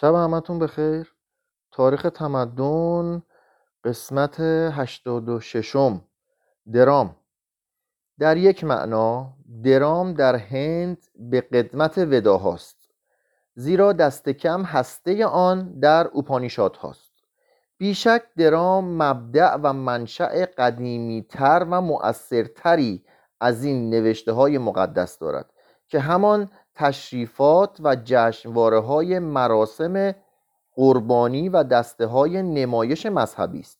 شب همتون بخیر. تاریخ تمدن قسمت 86 درام. در یک معنا درام در هند به قدمت وداهاست زیرا دست کم هسته آن در اوپانیشاد هاست. بیشک درام مبدع و منشأ قدیمی تر و مؤثرتری از این نوشته های مقدس دارد که همان تشریفات و جشنواره های مراسم قربانی و دسته های نمایش مذهبی است.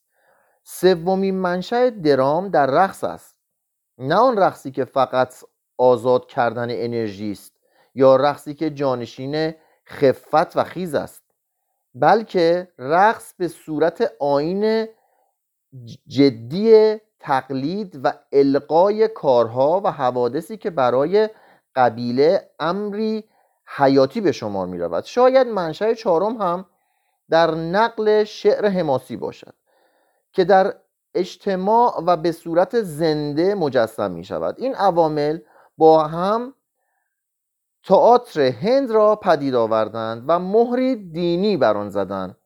سومین منشأ درام در رقص است. نه آن رقصی که فقط آزاد کردن انرژی است یا رقصی که جانشین خفت و خیز است بلکه رقص به صورت آین جدی تقلید و القای کارها و حوادثی که برای قبیله امری حیاتی به شمار می رود شاید منشأ چهارم هم در نقل شعر حماسی باشد که در اجتماع و به صورت زنده مجسم می شود این عوامل با هم تئاتر هند را پدید آوردند و مهری دینی بر آن زدند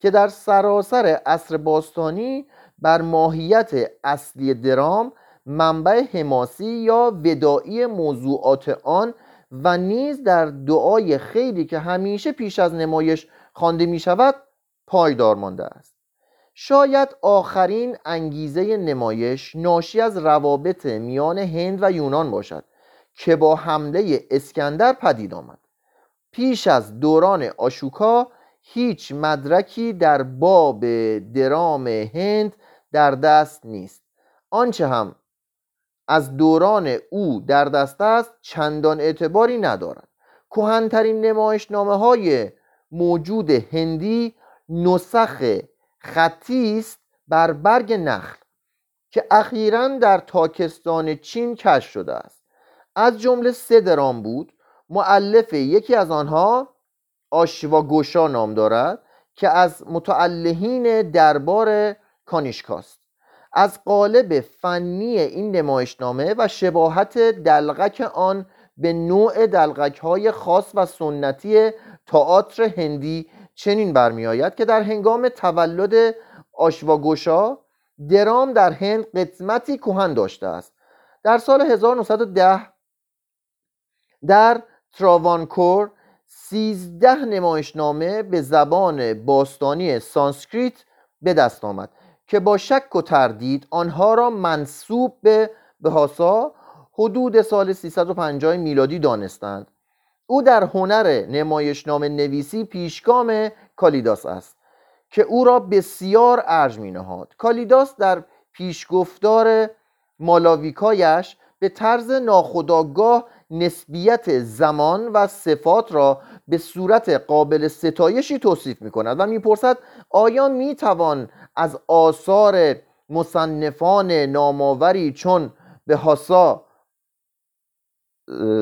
که در سراسر عصر باستانی بر ماهیت اصلی درام منبع حماسی یا ودایی موضوعات آن و نیز در دعای خیلی که همیشه پیش از نمایش خوانده می شود پایدار مانده است. شاید آخرین انگیزه نمایش ناشی از روابط میان هند و یونان باشد که با حمله اسکندر پدید آمد. پیش از دوران آشوکا هیچ مدرکی در باب درام هند در دست نیست. آنچه هم از دوران او در دست است چندان اعتباری ندارد. کهنترین نمایشنامه های موجود هندی نسخ خطی است بر برگ نخل که اخیرا در تاکستان چین کشف شده است. از جمله سه درام بود. معلف یکی از آنها آشواگوشا نام دارد که از متعلهین دربار کانیشکاست از قالب فنی این نمایشنامه و شباهت دلغک آن به نوع دلغک های خاص و سنتی تئاتر هندی چنین برمیآید که در هنگام تولد آشواگوشا درام در هند قسمتی کهن داشته است. در سال 1910 در تراوانکور سیزده نمایشنامه به زبان باستانی سانسکریت به دست آمد. که با شک و تردید آنها را منسوب به بهاسا حدود سال 350 میلادی دانستند. او در هنر نمایشنامه نویسی پیشگام کالیداس است که او را بسیار ارج می نهاد کالیداس در پیشگفتار مالاویکایش به طرز ناخودآگاه نسبیت زمان و صفات را به صورت قابل ستایشی توصیف می کند و می‌پرسد آیا می توان از آثار مصنفان نامآوری چون به هاسا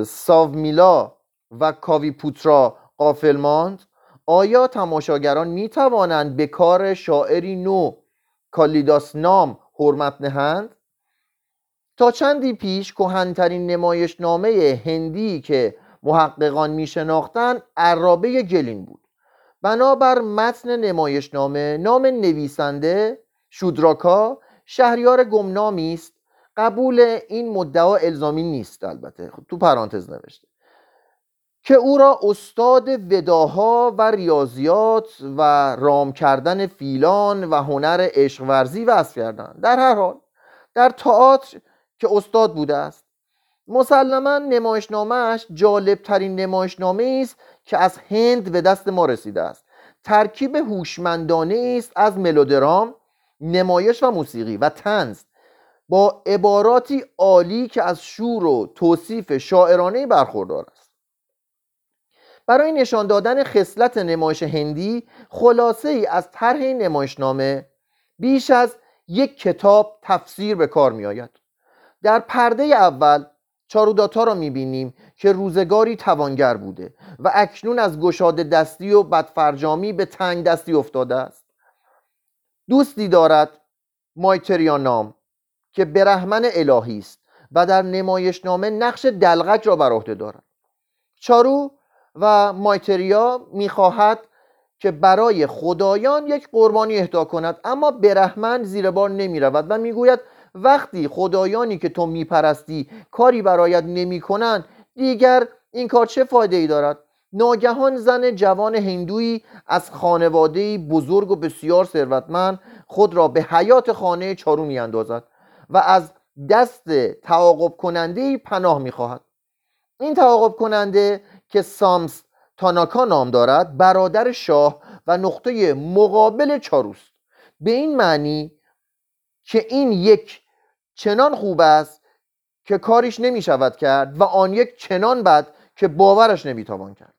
ساومیلا و کاویپوترا قافل ماند؟ آیا تماشاگران می توانند به کار شاعری نو کالیداس نام حرمت نهند؟ تا چندی پیش کهنترین نمایشنامه هندی که محققان می شناختند عرابه گلین بود. بنابر متن نمایشنامه نام نویسنده شودراکا شهریار گمنامی است. قبول این مدعا الزامی نیست البته خب تو پرانتز نوشته. که او را استاد وداها و ریاضیات و رام کردن فیلان و هنر عشق ورزی وصف کردند. در هر حال در تئاتر که استاد بوده است مسلما نمایشنامهش جالب ترین نمایشنامه است که از هند به دست ما رسیده است. ترکیب هوشمندانه است از ملودرام نمایش و موسیقی و تنز با عباراتی عالی که از شور و توصیف شاعرانه برخوردار است. برای نشان دادن خصلت نمایش هندی خلاصه ای از طرح نمایشنامه بیش از یک کتاب تفسیر به کار می آید در پرده اول چاروداتا را می‌بینیم که روزگاری توانگر بوده و اکنون از گشاده دستی و بدفرجامی به تنگ دستی افتاده است. دوستی دارد مایتریا نام که برهمن الهی است و در نمایشنامه نقش دلغک را بر عهده دارد. چارو و مایتریا می‌خواهد که برای خدایان یک قربانی اهدا کند اما برهمن زیر بار نمی رود و می‌گوید وقتی خدایانی که تو میپرستی کاری برایت نمی کنند دیگر این کار چه فایده ای دارد؟ ناگهان زن جوان هندویی از خانواده بزرگ و بسیار ثروتمند خود را به حیات خانه چارو میاندازد و از دست تعاقب کننده پناه می‌خواهد. این تعاقب کننده که سامس تاناکا نام دارد برادر شاه و نقطه مقابل چاروست. به این معنی که این یک چنان خوب است که کاریش نمی شود کرد و آن یک چنان بد که باورش نمی توان کرد.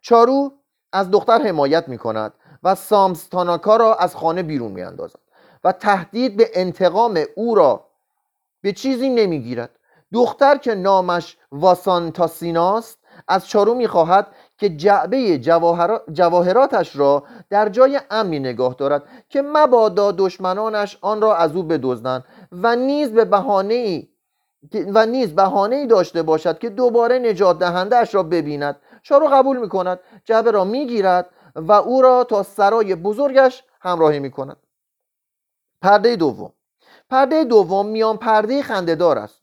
چارو از دختر حمایت می کند و سامس تاناکا را از خانه بیرون می اندازد و تهدید به انتقام او را به چیزی نمی‌گیرد. دختر که نامش واسانتاسیناست از چارو می‌خواهد که جعبه جواهراتش را در جای امنی نگاه دارد که مبادا دشمنانش آن را از او بدزدند و نیز به بهانه و نیز بهانه داشته باشد که دوباره نجات دهندهش را ببیند. چارو قبول می کند جعبه را می‌گیرد و او را تا سرای بزرگش همراهی می کند پرده دوم. پرده دوم میان پرده خندهدار است.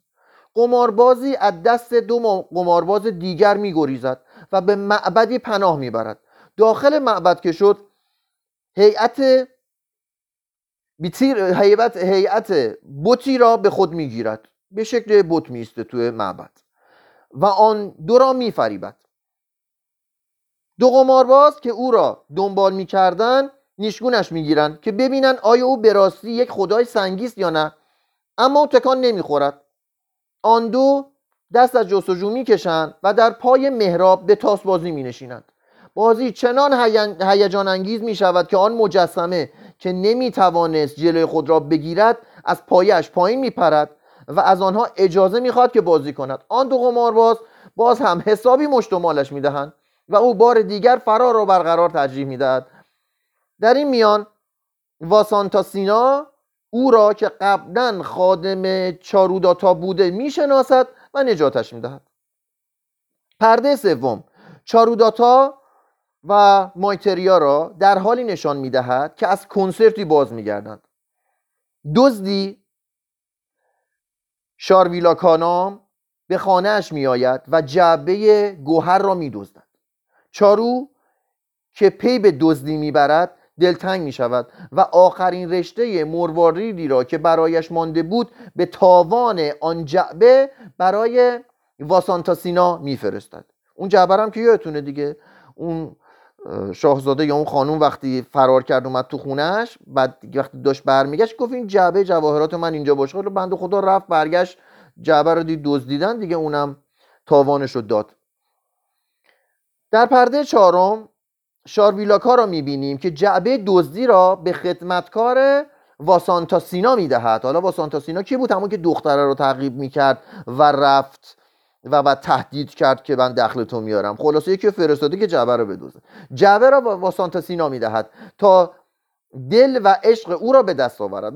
قماربازی از دست دو قمارباز دیگر میگریزد و به معبدی پناه می‌برد. داخل معبد که شد هیئت هیئت هیئت بوتی را به خود می‌گیرد. به شکل بت میسته توی معبد. و آن دو را میفریبد. دو قمارباز که او را دنبال می‌کردند نیشگونش می‌گیرند که ببینن آیا او به راستی یک خدای سنگیست یا نه. اما او تکان نمی‌خورد. آن دو دست از جستجو می‌کشند و در پای محراب به تاس بازی می نشینند بازی چنان هیجان انگیز می شود که آن مجسمه که نمی توانست جلوی خود را بگیرد از پایش پایین می پرد و از آنها اجازه می‌خواد که بازی کند. آن دو قمارباز باز هم حسابی مشتمالش می‌دهند و او بار دیگر فرار را برقرار ترجیح می‌دهد. در این میان واسانتاسینا او را که قبلا خادم چاروداتا بوده می‌شناسد و نجاتش می‌دهد. پرده سوم. چاروداتا و مایتریا را در حالی نشان می‌دهد که از کنسرتی باز میگردند. دزدی شارویلاکانام به خانهاش میآید و جعبه گوهر را میدزدد. چارو که پی به دزدی می‌برد دلتنگ می شود و آخرین رشته مرواریدی را که برایش مانده بود به تاوان آن جعبه برای واسانتاسینا میفرستد. اون جعبه هم که یادتونه دیگه اون شاهزاده یا اون خانوم وقتی فرار کرد اومد تو خونهش بعد وقتی داشت برمیگشت گفت این جعبه جواهرات من اینجا باشه. خب بنده خدا رفت برگشت جعبه رو دید دزدیدن دیگه اونم تاوانش رو داد. در پرده چهارم شارویلاکا را می‌بینیم که جعبه دزدی را به خدمتکار واسانتاسینا می‌دهد. حالا واسانتاسینا کی بود؟ همون که دختره رو تعقیب می‌کرد و رفت و بعد تهدید کرد که من دخل تو میارم. خلاصه یکی فرستاده که جعبه رو بدوزه. جعبه را واسانتاسینا می‌دهد تا دل و عشق او را به دست آورد.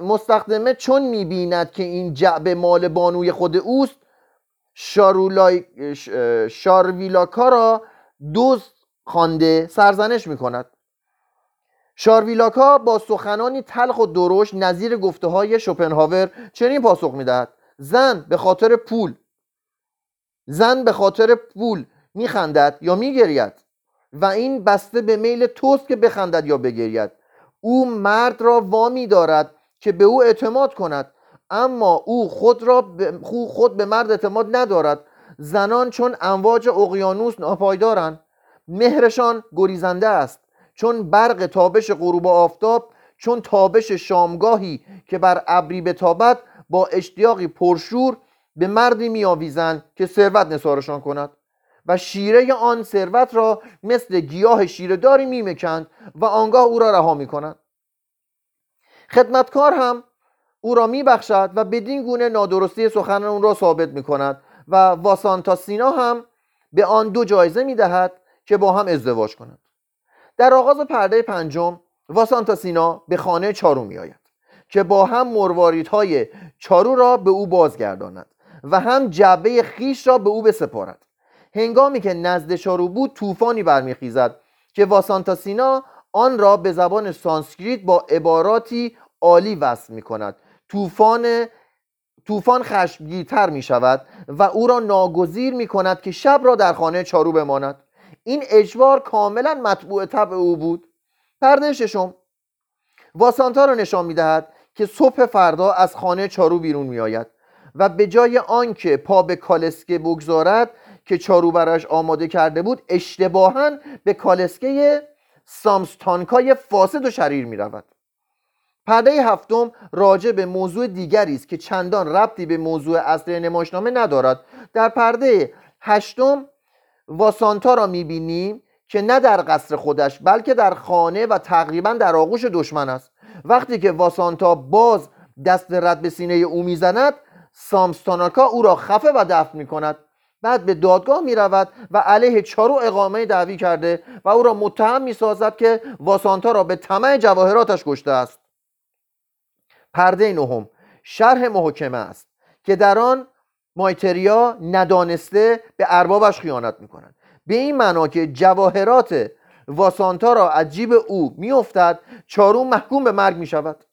مستخدمه چون می‌بیند که این جعبه مال بانوی خود اوست شارولای شارویلاکا را دوست خوانده سرزنش می کند شارویلاکا با سخنانی تلخ و درشت نظیر گفته های شوپنهاور چنین پاسخ می‌دهد. زن به خاطر پول زن به خاطر پول میخندد یا میگرید؟ و این بسته به میل توست که بخندد یا بگرید. او مرد را وامی دارد که به او اعتماد کند اما او خود را خود به مرد اعتماد ندارد. زنان چون امواج اقیانوس ناپایدارند مهرشان گریزنده است. چون برق تابش غروب آفتاب چون تابش شامگاهی که بر ابری بتابد با اشتیاقی پرشور به مردی میآویزند که ثروت نثارشان کند و شیره آن ثروت را مثل گیاه شیرهداری میمکند و آنگاه او را رها می‌کنند خدمتکار هم او را میبخشد و بدین گونه نادرستی سخن اون را ثابت می‌کند و واسانتاسینا هم به آن دو جایزه می‌دهد که با هم ازدواج کنند. در آغاز پرده پنجم واسانتاسینا به خانه چارو می آید که با هم مرواریدهای چارو را به او بازگرداند. و هم جعبه خیش را به او بسپارد. هنگامی که نزد چارو بود طوفانی برمیخیزد که واسانتاسینا آن را به زبان سانسکریت با عباراتی عالی وصف می کند طوفان طوفان خشمگیرتر می شود و او را ناگزیر می کند که شب را در خانه چارو بماند. این اجبار کاملا مطبوع طبع او بود. پرده ششم. واسانتا را نشان می دهد که صبح فردا از خانه چارو بیرون می آید و به جای آنکه پا به کالسکه بگذارد که چارو براش آماده کرده بود اشتباها به کالسکه سامستانکای فاسد و شریر می رود پرده هفتم راجع به موضوع دیگری است که چندان ربطی به موضوع اصلی نمایشنامه ندارد. در پرده هشتم واسانتا را می‌بینیم که نه در قصر خودش بلکه در خانه و تقریبا در آغوش دشمن است. وقتی که واسانتا باز دست رد به سینه او می‌زند سامستاناکا او را خفه و دفن می کند بعد به دادگاه می رود و علیه چارو اقامه دعوی کرده و او را متهم می سازد که واسانتا را به طمع جواهراتش کشته است. پرده نهم. شرح محکمه است که در آن مایتریا ندانسته به اربابش خیانت می‌کنند به این معنا که جواهرات واسانتا را از جیب او میافتد چارو محکوم به مرگ می شود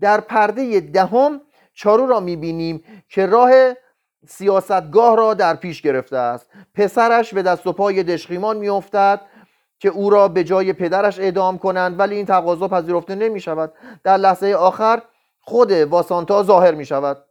در پرده دهم چارو را می‌بینیم که راه سیاستگاه را در پیش گرفته است. پسرش به دست و پای دشخیمان میافتد که او را به جای پدرش اعدام کنند ولی این تقاضا پذیرفته نمی شود در لحظه آخر خود واسانتا ظاهر می شود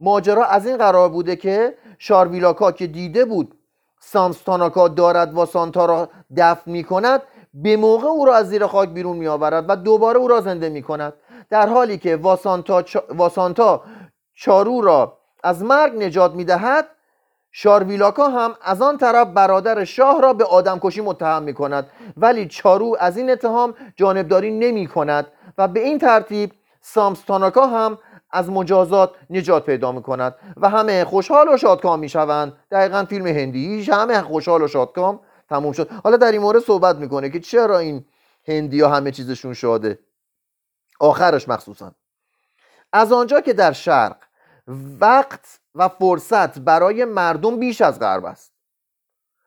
ماجرا از این قرار بوده که شارویلاکا که دیده بود سامستاناکا دارد واسانتا را دفن می کند به موقع او را از زیر خاک بیرون می آورد و دوباره او را زنده می کند در حالی که واسانتا, واسانتا چارو را از مرگ نجات می دهد شارویلاکا هم از آن طرف برادر شاه را به آدمکشی متهم می کند ولی چارو از این اتهام جانبداری نمی کند و به این ترتیب سامستاناکا هم از مجازات نجات پیدا می کند و همه خوشحال و شادکام می شوند دقیقا فیلم هندی همه خوشحال و شادکام تموم شد. حالا در این مورد صحبت می‌کنه که چرا این هندی ها همه چیزشون شاده؟ آخرش مخصوصا. از آنجا که در شرق وقت و فرصت برای مردم بیش از غرب است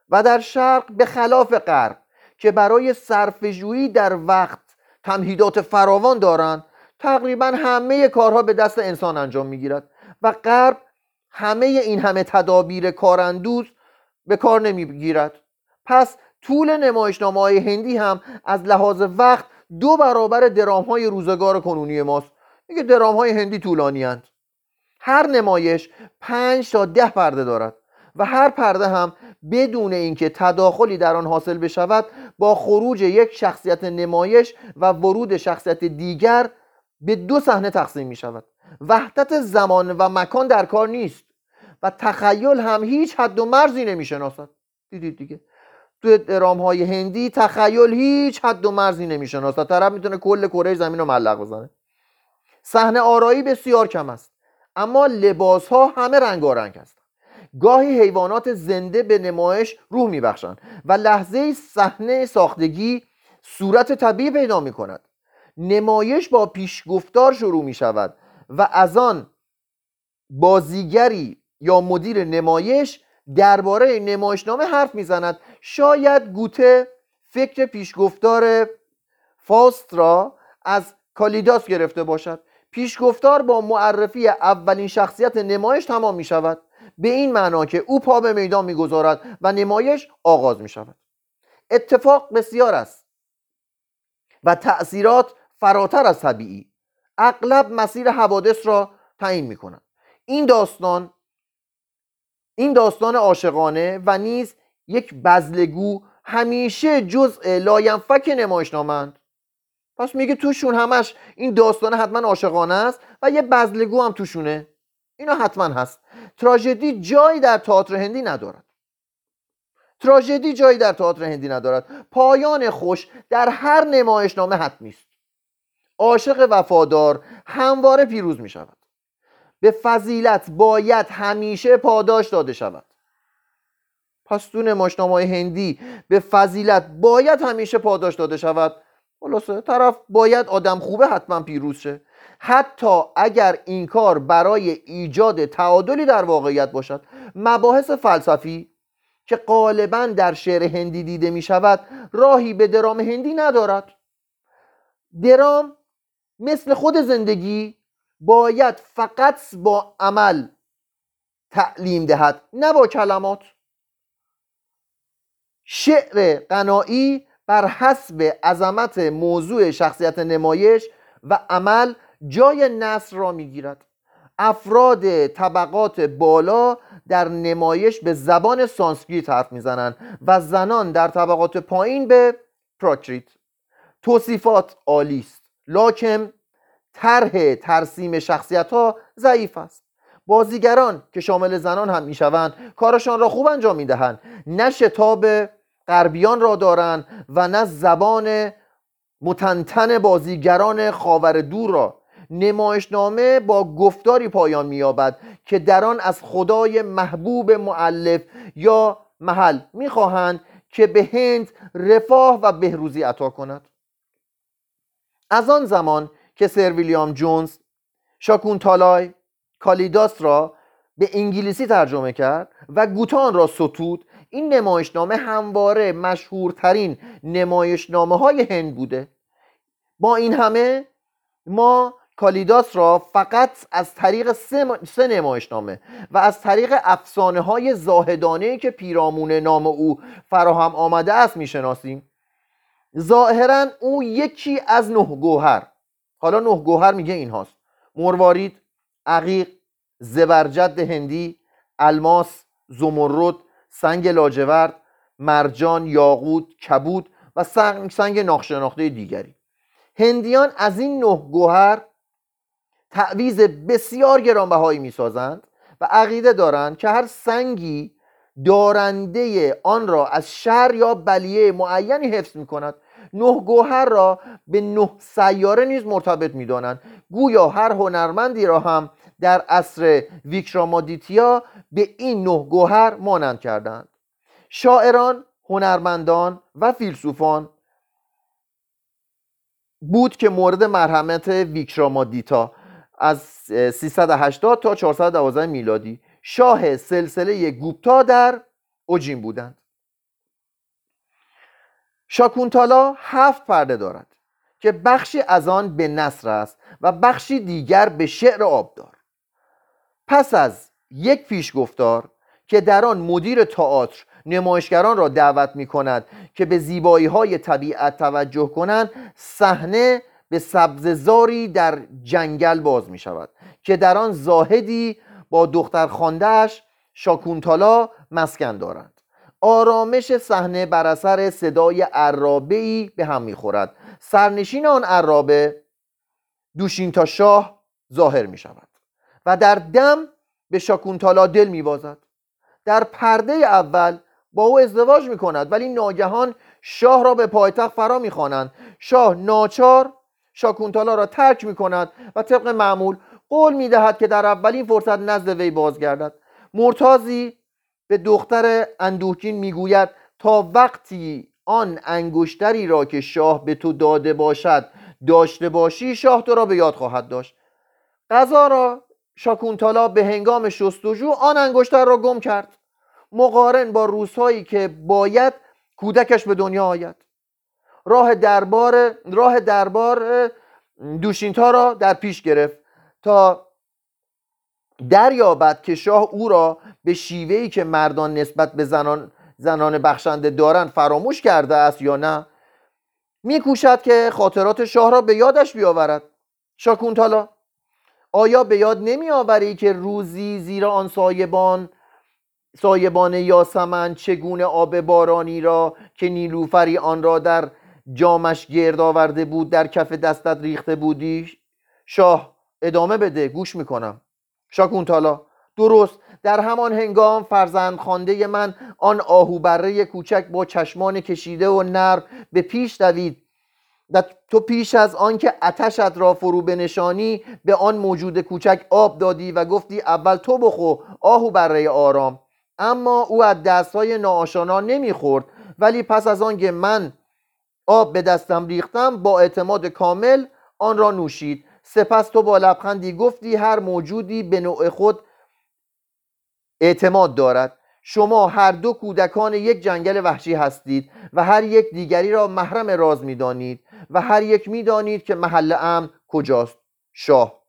و در شرق به خلاف غرب که برای صرفه‌جویی در وقت تمهیدات فراوان دارند تقریبا همه کارها به دست انسان انجام می‌گیرد و غرب همه این همه تدابیر کاراندوز به کار نمی‌گیرد. پس طول نمایشنامه های هندی هم از لحاظ وقت دو برابر درام های روزگار کنونی ماست. میگه درام های هندی طولانی هند. هر نمایش پنج تا ده پرده دارد و هر پرده هم بدون اینکه تداخلی در آن حاصل بشود با خروج یک شخصیت نمایش و ورود شخصیت دیگر به دو صحنه تقسیم می شود وحدت زمان و مکان در کار نیست و تخیل هم هیچ حد و مرزی نمی شناسد دیدید دیگه؟ تو درام های هندی تخیل هیچ حد و مرزی نمی شناسد طرف می‌تونه کل کره زمین رو ملق بزنه. صحنه آرایی بسیار کم است اما لباس ها همه رنگارنگ هستند گاهی حیوانات زنده به نمایش روح میبخشند و لحظه صحنه ساختگی صورت طبیعی پیدا می کند نمایش با پیشگفتار شروع می شود و از آن بازیگری یا مدیر نمایش درباره نمایشنامه حرف می‌زند. شاید گوته فکر پیشگفتار فاست را از کالیداس گرفته باشد. پیشگفتار با معرفی اولین شخصیت نمایش تمام می شود به این معنا که او پا به میدان می‌گذارد و نمایش آغاز می شود اتفاق بسیار است و تأثیرات فراتر از طبیعی. اغلب مسیر حوادث را تعیین می کنند این داستان این داستان عاشقانه و نیز یک بزلگو همیشه جزء لاینفک نمایشنامند پس میگه توشون همش این داستان حتما عاشقانه است و یه بزلگو هم توشونه. اینا حتما هست. تراژدی جایی در تئاتر هندی ندارد. تراژدی جایی در تئاتر هندی ندارد. پایان خوش در هر نمایشنامه حتمی است عاشق وفادار همواره پیروز می شود به فضیلت باید همیشه پاداش داده شود. پس تو هندی به فضیلت باید همیشه پاداش داده شود. خلاصه طرف باید آدم خوبه حتما پیروز شه. حتی اگر این کار برای ایجاد تعادلی در واقعیت باشد. مباحث فلسفی که غالبا در شعر هندی دیده می شود راهی به درام هندی ندارد. درام مثل خود زندگی باید فقط با عمل تعلیم دهد نه با کلمات. شعر قنایی بر حسب عظمت موضوع شخصیت نمایش و عمل جای نصر را می‌گیرد. افراد طبقات بالا در نمایش به زبان سانسکریت حرف می‌زنند و زنان در طبقات پایین به پراکریت. توصیفات عالی است. لاکن طرح ترسیم شخصیت ها ضعیف است. بازیگران که شامل زنان هم می‌شوند کارشان را خوب انجام می‌دهند. نه شتاب غربیان را دارند و نه زبان مطنطن بازیگران خاور دور را. نمایشنامه با گفتاری پایان مییابد که در آن از خدای محبوب معلف یا محل می‌خواهند که به هند رفاه و بهروزی عطا کند. از آن زمان که سر ویلیام جونز شاکون تالای کالیداس را به انگلیسی ترجمه کرد و گوتان را ستود. این نمایشنامه همواره مشهورترین نمایشنامه های هند بوده. با این همه ما کالیداس را فقط از طریق سه, سه نمایشنامه و از طریق افسانه های زاهدانه که پیرامون نام او فراهم آمده است می‌شناسیم. ظاهرا او یکی از نه گوهر حالا نه گوهر میگه این هاست مروارید عقیق زبرجد هندی الماس زمرد سنگ لاجورد مرجان یاقوت کبود و سنگ, سنگ ناخشناخته دیگری. هندیان از این نه گوهر تعویز بسیار گرانبهایی می‌سازند و عقیده دارند که هر سنگی دارنده آن را از شر یا بلیه معینی حفظ می کند نه گوهر را به نه سیاره نیز مرتبط می‌دانند. گویا هر هنرمندی را هم در عصر ویکرامادیتیا به این نه گوهر مانند کردند. شاعران هنرمندان و فیلسوفان بود که مورد مرحمت ویکرامادیتا از 380 تا 412 میلادی شاه سلسله گوپتا در اوجین بودند. شاکونتالا هفت پرده دارد که بخشی از آن به نصر است و بخشی دیگر به شعر آبدار پس از یک پیشگفتار که در آن مدیر تئاتر نمایشگران را دعوت می کند که به زیبایی های طبیعت توجه کنند صحنه به سبززاری در جنگل باز می شود که در آن زاهدی با دختر خاندهش شاکونتالا مسکن دارند. آرامش صحنه بر اثر صدای عرابه ای به هم می‌خورد. سرنشین آن عرابه دوشینتا شاه ظاهر می شود و در دم به شاکونتالا دل میبازد. در پرده اول با او ازدواج می کند ولی ناگهان شاه را به پایتخت فرا می‌خوانند. شاه ناچار شاکونتالا را ترک می کند و طبق معمول قول می دهد که در اولین فرصت نزد وی بازگردد. مرتازی به دختر اندوهگین می‌گوید تا وقتی آن انگشتری را که شاه به تو داده باشد داشته باشی شاه تو را به یاد خواهد داشت. غذا را شاکونتالا به هنگام شستجو آن انگشتر را گم کرد. مقارن با روزهایی که باید کودکش به دنیا آید. راه دربار راه دربار دوشینتا را در پیش گرفت تا دریابد که شاه او را به شیوهی که مردان نسبت به زنان زنان بخشنده دارند فراموش کرده است یا نه میکوشد که خاطرات شاه را به یادش بیاورد. شاکونتالا آیا به یاد نمی آوری که روزی زیر آن سایبان سایبان یاسمن چگونه آب بارانی را که نیلوفری آن را در جامش گرد آورده بود در کف دستت ریخته بودی؟ شاه ادامه بده گوش می‌کنم. شاکونتالا. درست در همان هنگام فرزند خانده من آن آهوبره کوچک با چشمان کشیده و نرم به پیش دوید. تو پیش از آنکه اتشت را فرو بنشانی به آن موجود کوچک آب دادی و گفتی اول تو بخو آهو بره آرام. اما او از دستهای ناآشانا نمی‌خورد ولی پس از آنکه من آب به دستم ریختم با اعتماد کامل آن را نوشید. سپس تو با لبخندی گفتی هر موجودی به نوع خود اعتماد دارد. شما هر دو کودکان یک جنگل وحشی هستید و هر یک دیگری را محرم راز می‌دانید و هر یک می‌دانید که محل امن کجاست. شاه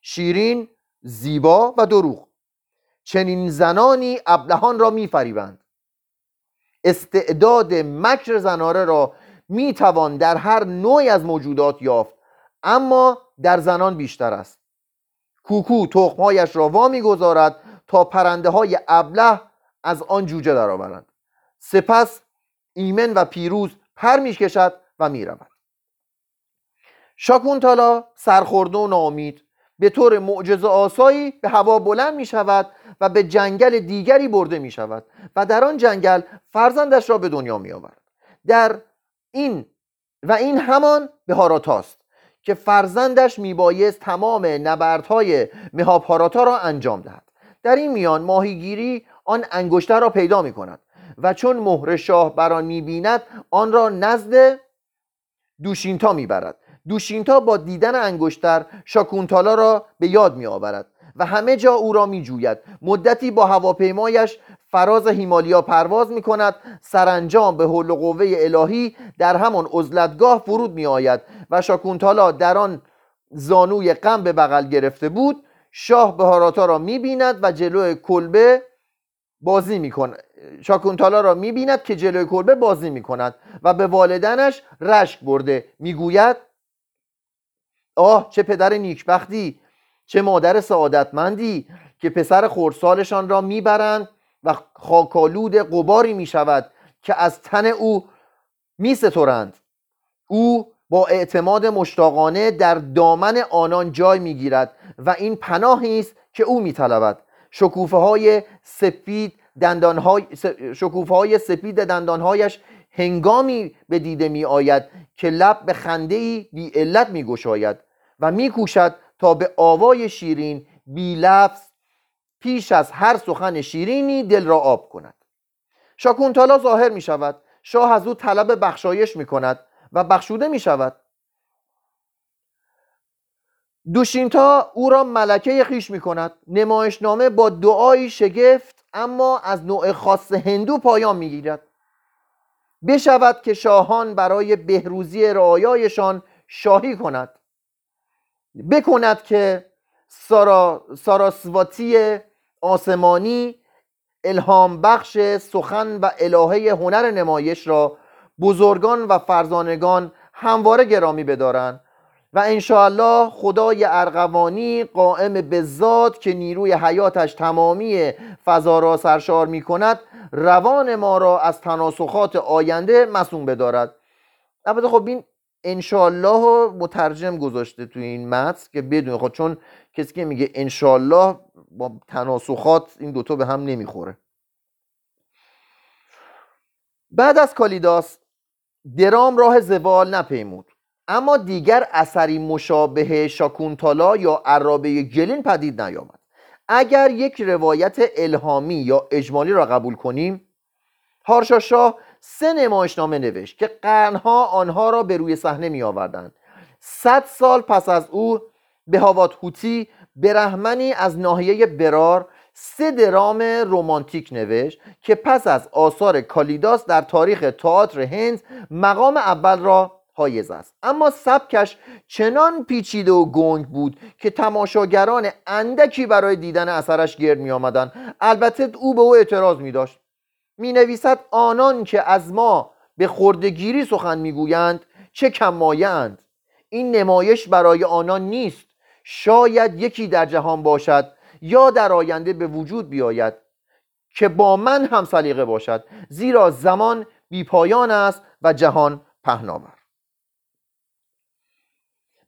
شیرین زیبا و دروغ. چنین زنانی ابلهان را میفریبند. استعداد مکر زناره را می‌توان در هر نوعی از موجودات یافت. اما در زنان بیشتر است. کوکو تخمهایش را وا می‌گذارد تا پرنده های ابله از آن جوجه درآورند. سپس ایمن و پیروز پر می‌کشد و می‌رود. شاکونتالا سرخورده و ناامید به طور معجزه آسایی به هوا بلند می شود و به جنگل دیگری برده می شود و در آن جنگل فرزندش را به دنیا می آورد در این و این همان به هاراتاست که فرزندش میبایست تمام نبردهای مهاب هاراتا را انجام دهد. در این میان ماهیگیری آن انگشتر را پیدا می و چون مهر شاه بر آن می‌بیند آن را نزد دوشینتا می‌برد. دوشینتا با دیدن انگشتر شاکونتالا را به یاد می آورد و همه جا او را می جوید مدتی با هواپیمایش فراز هیمالیا پرواز می کند سرانجام به و قوه الهی در همان عزلتگاه فرود می آید و شاکونتالا در آن زانوی غم به بغل گرفته بود شاه بهاراتا را می بیند و جلو کلبه بازی می کند شاکونتالا را می بیند که جلوی کلبه بازی می کند و به والدنش رشک برده. می گوید آه چه پدر نیکبختی! چه مادر سعادتمندی که پسر خورسالشان را می‌برند و خاکالود قباری می شود که از تن او می سترند او با اعتماد مشتاقانه در دامن آنان جای می گیرد و این پناهی است که او می طلبد شکوفه های سفید دندانهای شکوفه های سپید دندانهایش هنگامی به دیده می آید که لب به خنده ای بی علت می گشاید و می کوشد تا به آوای شیرین بی لفظ پیش از هر سخن شیرینی دل را آب کند. شاکونتالا ظاهر می شود شاه از او طلب بخشایش می کند و بخشوده می شود. دوشینتا او را ملکه خیش می کند. نمایشنامه با دعایی شگفت اما از نوع خاص هندو پایان می گیرد. بشود که شاهان برای بهروزی رعایایشان شاهی کند. بکند که سارا، ساراسواتی آسمانی الهام بخش سخن و الهه هنر نمایش را بزرگان و فرزانگان همواره گرامی بدارند و انشاءالله خدای ارغوانی قائم به ذات که نیروی حیاتش تمامی فضا را سرشار می کند روان ما را از تناسخات آینده مسون بدارد. البته خب این انشالله مترجم گذاشته تو این متن که بدون خود چون کسی که میگه انشالله با تناسخات این دوتا به هم نمی‌خوره. بعد از کالیداس درام راه زوال نپیمود. اما دیگر اثری مشابه شاکونتالا یا عرابه گلین پدید نیامد. اگر یک روایت الهامی یا اجمالی را قبول کنیم هارشاشا سه نمایشنامه نوشت که قرنها آنها را به روی صحنه می آوردند صد سال پس از او به هاوات هوتی برهمنی از ناحیه برار سه درام رومانتیک نوشت که پس از آثار کالیداس در تاریخ تئاتر هند مقام اول را حایز است. اما سبکش چنان پیچیده و گنگ بود که تماشاگران اندکی برای دیدن اثرش گرد می آمدن. البته او به او اعتراض می داشت می نویسد آنان که از ما به خردگیری سخن می‌گویند چه کمایند این نمایش برای آنان نیست. شاید یکی در جهان باشد یا در آینده به وجود بیاید که با من هم سلیقه باشد زیرا زمان بیپایان است و جهان پهناور.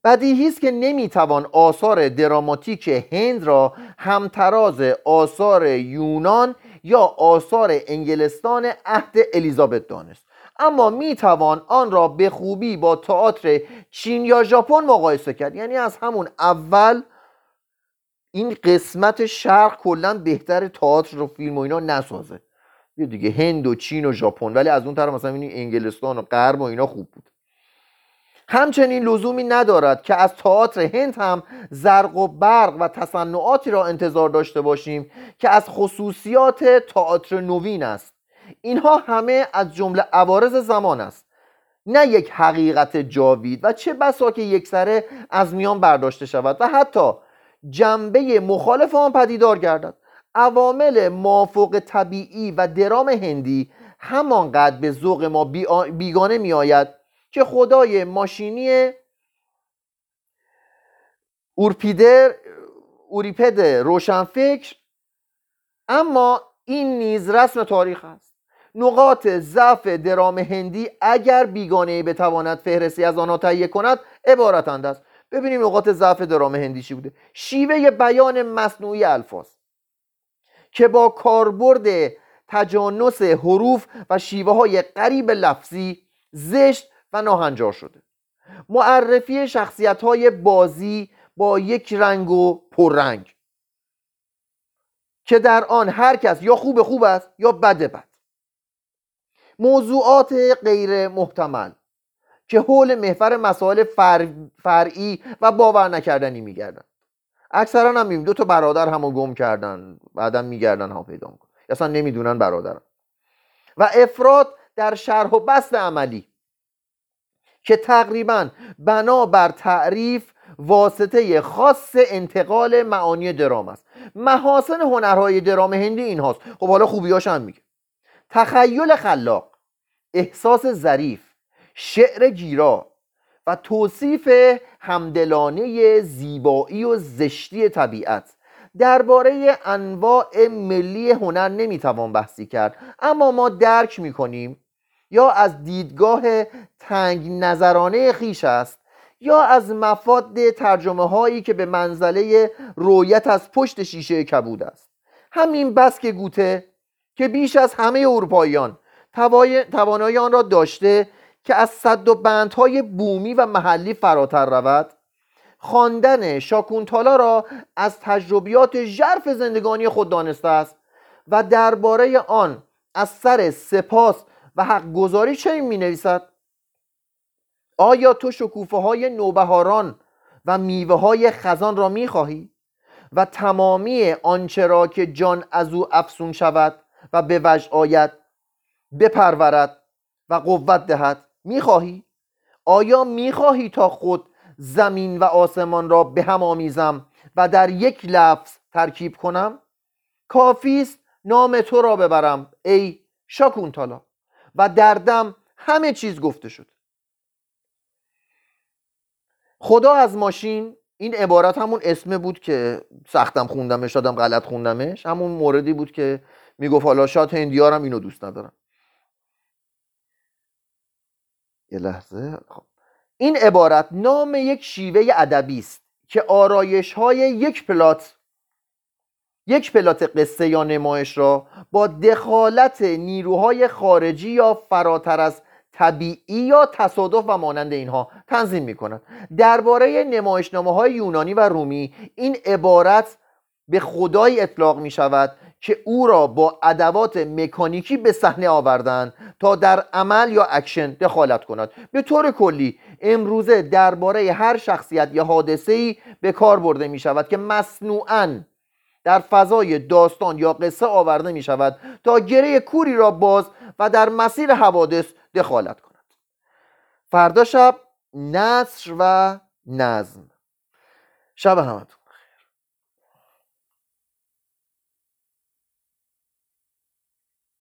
بدیهی است که نمی‌توان آثار دراماتیک هند را همتراز آثار یونان یا آثار انگلستان عهد الیزابت دانست. اما می‌توان آن را به خوبی با تئاتر چین یا ژاپن مقایسه کرد. یعنی از همون اول این قسمت شرق کلا بهتر تئاتر و فیلم و اینا نسازه. یه دیگه هند و چین و ژاپن ولی از اون طرف مثلا این انگلستان و غرب و اینا خوب بود. همچنین لزومی ندارد که از تئاتر هند هم زرق و برق و تصنعاتی را انتظار داشته باشیم که از خصوصیات تئاتر نوین است. اینها همه از جمله عوارض زمان است. نه یک حقیقت جاوید و چه بسا که یک سره از میان برداشته شود و حتی جنبه مخالف آن پدیدار گردد. عوامل مافوق طبیعی و درام هندی همانقدر به ذوق ما بیگانه می آید که خدای ماشینی اورپیدر اوریپد روشنفکر اما این نیز رسم تاریخ است. نقاط ضعف درام هندی اگر بیگانه بتواند فهرستی از آنها تهیه کند عبارتند است ببینیم نقاط ضعف درام هندی چی بوده. شیوه بیان مصنوعی الفاظ که با کاربرد تجانس حروف و شیوه های قریب لفظی زشت و ناهنجار شده. معرفی شخصیت های بازی با یک رنگ و پررنگ که در آن هر کس یا خوب خوب است یا بد بد. موضوعات غیر محتمل که حول محور مسائل فرعی و باور نکردنی میگردن. اکثرا هم می‌بینیم دو تا برادر همو گم کردن بعدا میگردن ها پیدا می‌کنن. اصلا نمی‌دونن برادرن و افراد در شرح و بست عملی که تقریبا بنا بر تعریف واسطه خاص انتقال معانی درام است. محاسن هنرهای درام هندی این هاست. خب حالا خوبیاش هم میگه. تخیل خلاق احساس ظریف شعر گیرا و توصیف همدلانه زیبایی و زشتی طبیعت. درباره انواع ملی هنر نمی‌توان بحثی کرد اما ما درک می‌کنیم یا از دیدگاه تنگ نظرانه خیش است یا از مفاد ترجمه هایی که به منزله رویت از پشت شیشه کبود است. همین بس که گوته که بیش از همه اروپاییان توانایی آن را داشته که از صد و بندهای بومی و محلی فراتر رود. خواندن شاکونتالا را از تجربیات ژرف زندگانی خود دانسته است و درباره آن از سر سپاس و حق گذاری چه می نویسد؟ آیا تو شکوفه های نوبهاران و میوه های خزان را می خواهی؟ و تمامی آنچه را که جان از او افسون شود و به وجه آید بپرورد و قوت دهد می‌خواهی؟ آیا می‌خواهی تا خود زمین و آسمان را به هم آمیزم و در یک لفظ ترکیب کنم؟ کافیست نام تو را ببرم ای شاکونتالا و دردم همه چیز گفته شد. خدا از ماشین این عبارت همون اسمه بود که سختم خوندمش شدم غلط خوندمش. همون موردی بود که می‌گفت حالا شاید هندیارم اینو دوست ندارم. یه لحظه. خب. این عبارت نام یک شیوه ادبی است که آرایش های یک پلات یک پلات قصه یا نمایش را با دخالت نیروهای خارجی یا فراتر از طبیعی یا تصادف و مانند اینها تنظیم می کند درباره نمایشنامه های یونانی و رومی این عبارت به خدای اطلاق می شود که او را با ادوات مکانیکی به صحنه آوردن تا در عمل یا اکشن دخالت کند. به طور کلی امروزه درباره هر شخصیت یا حادثه ای به کار برده می شود که مصنوعاً در فضای داستان یا قصه آورده می شود تا گره کوری را باز و در مسیر حوادث دخالت کند. فردا شب نثر و نظم. شب همتون.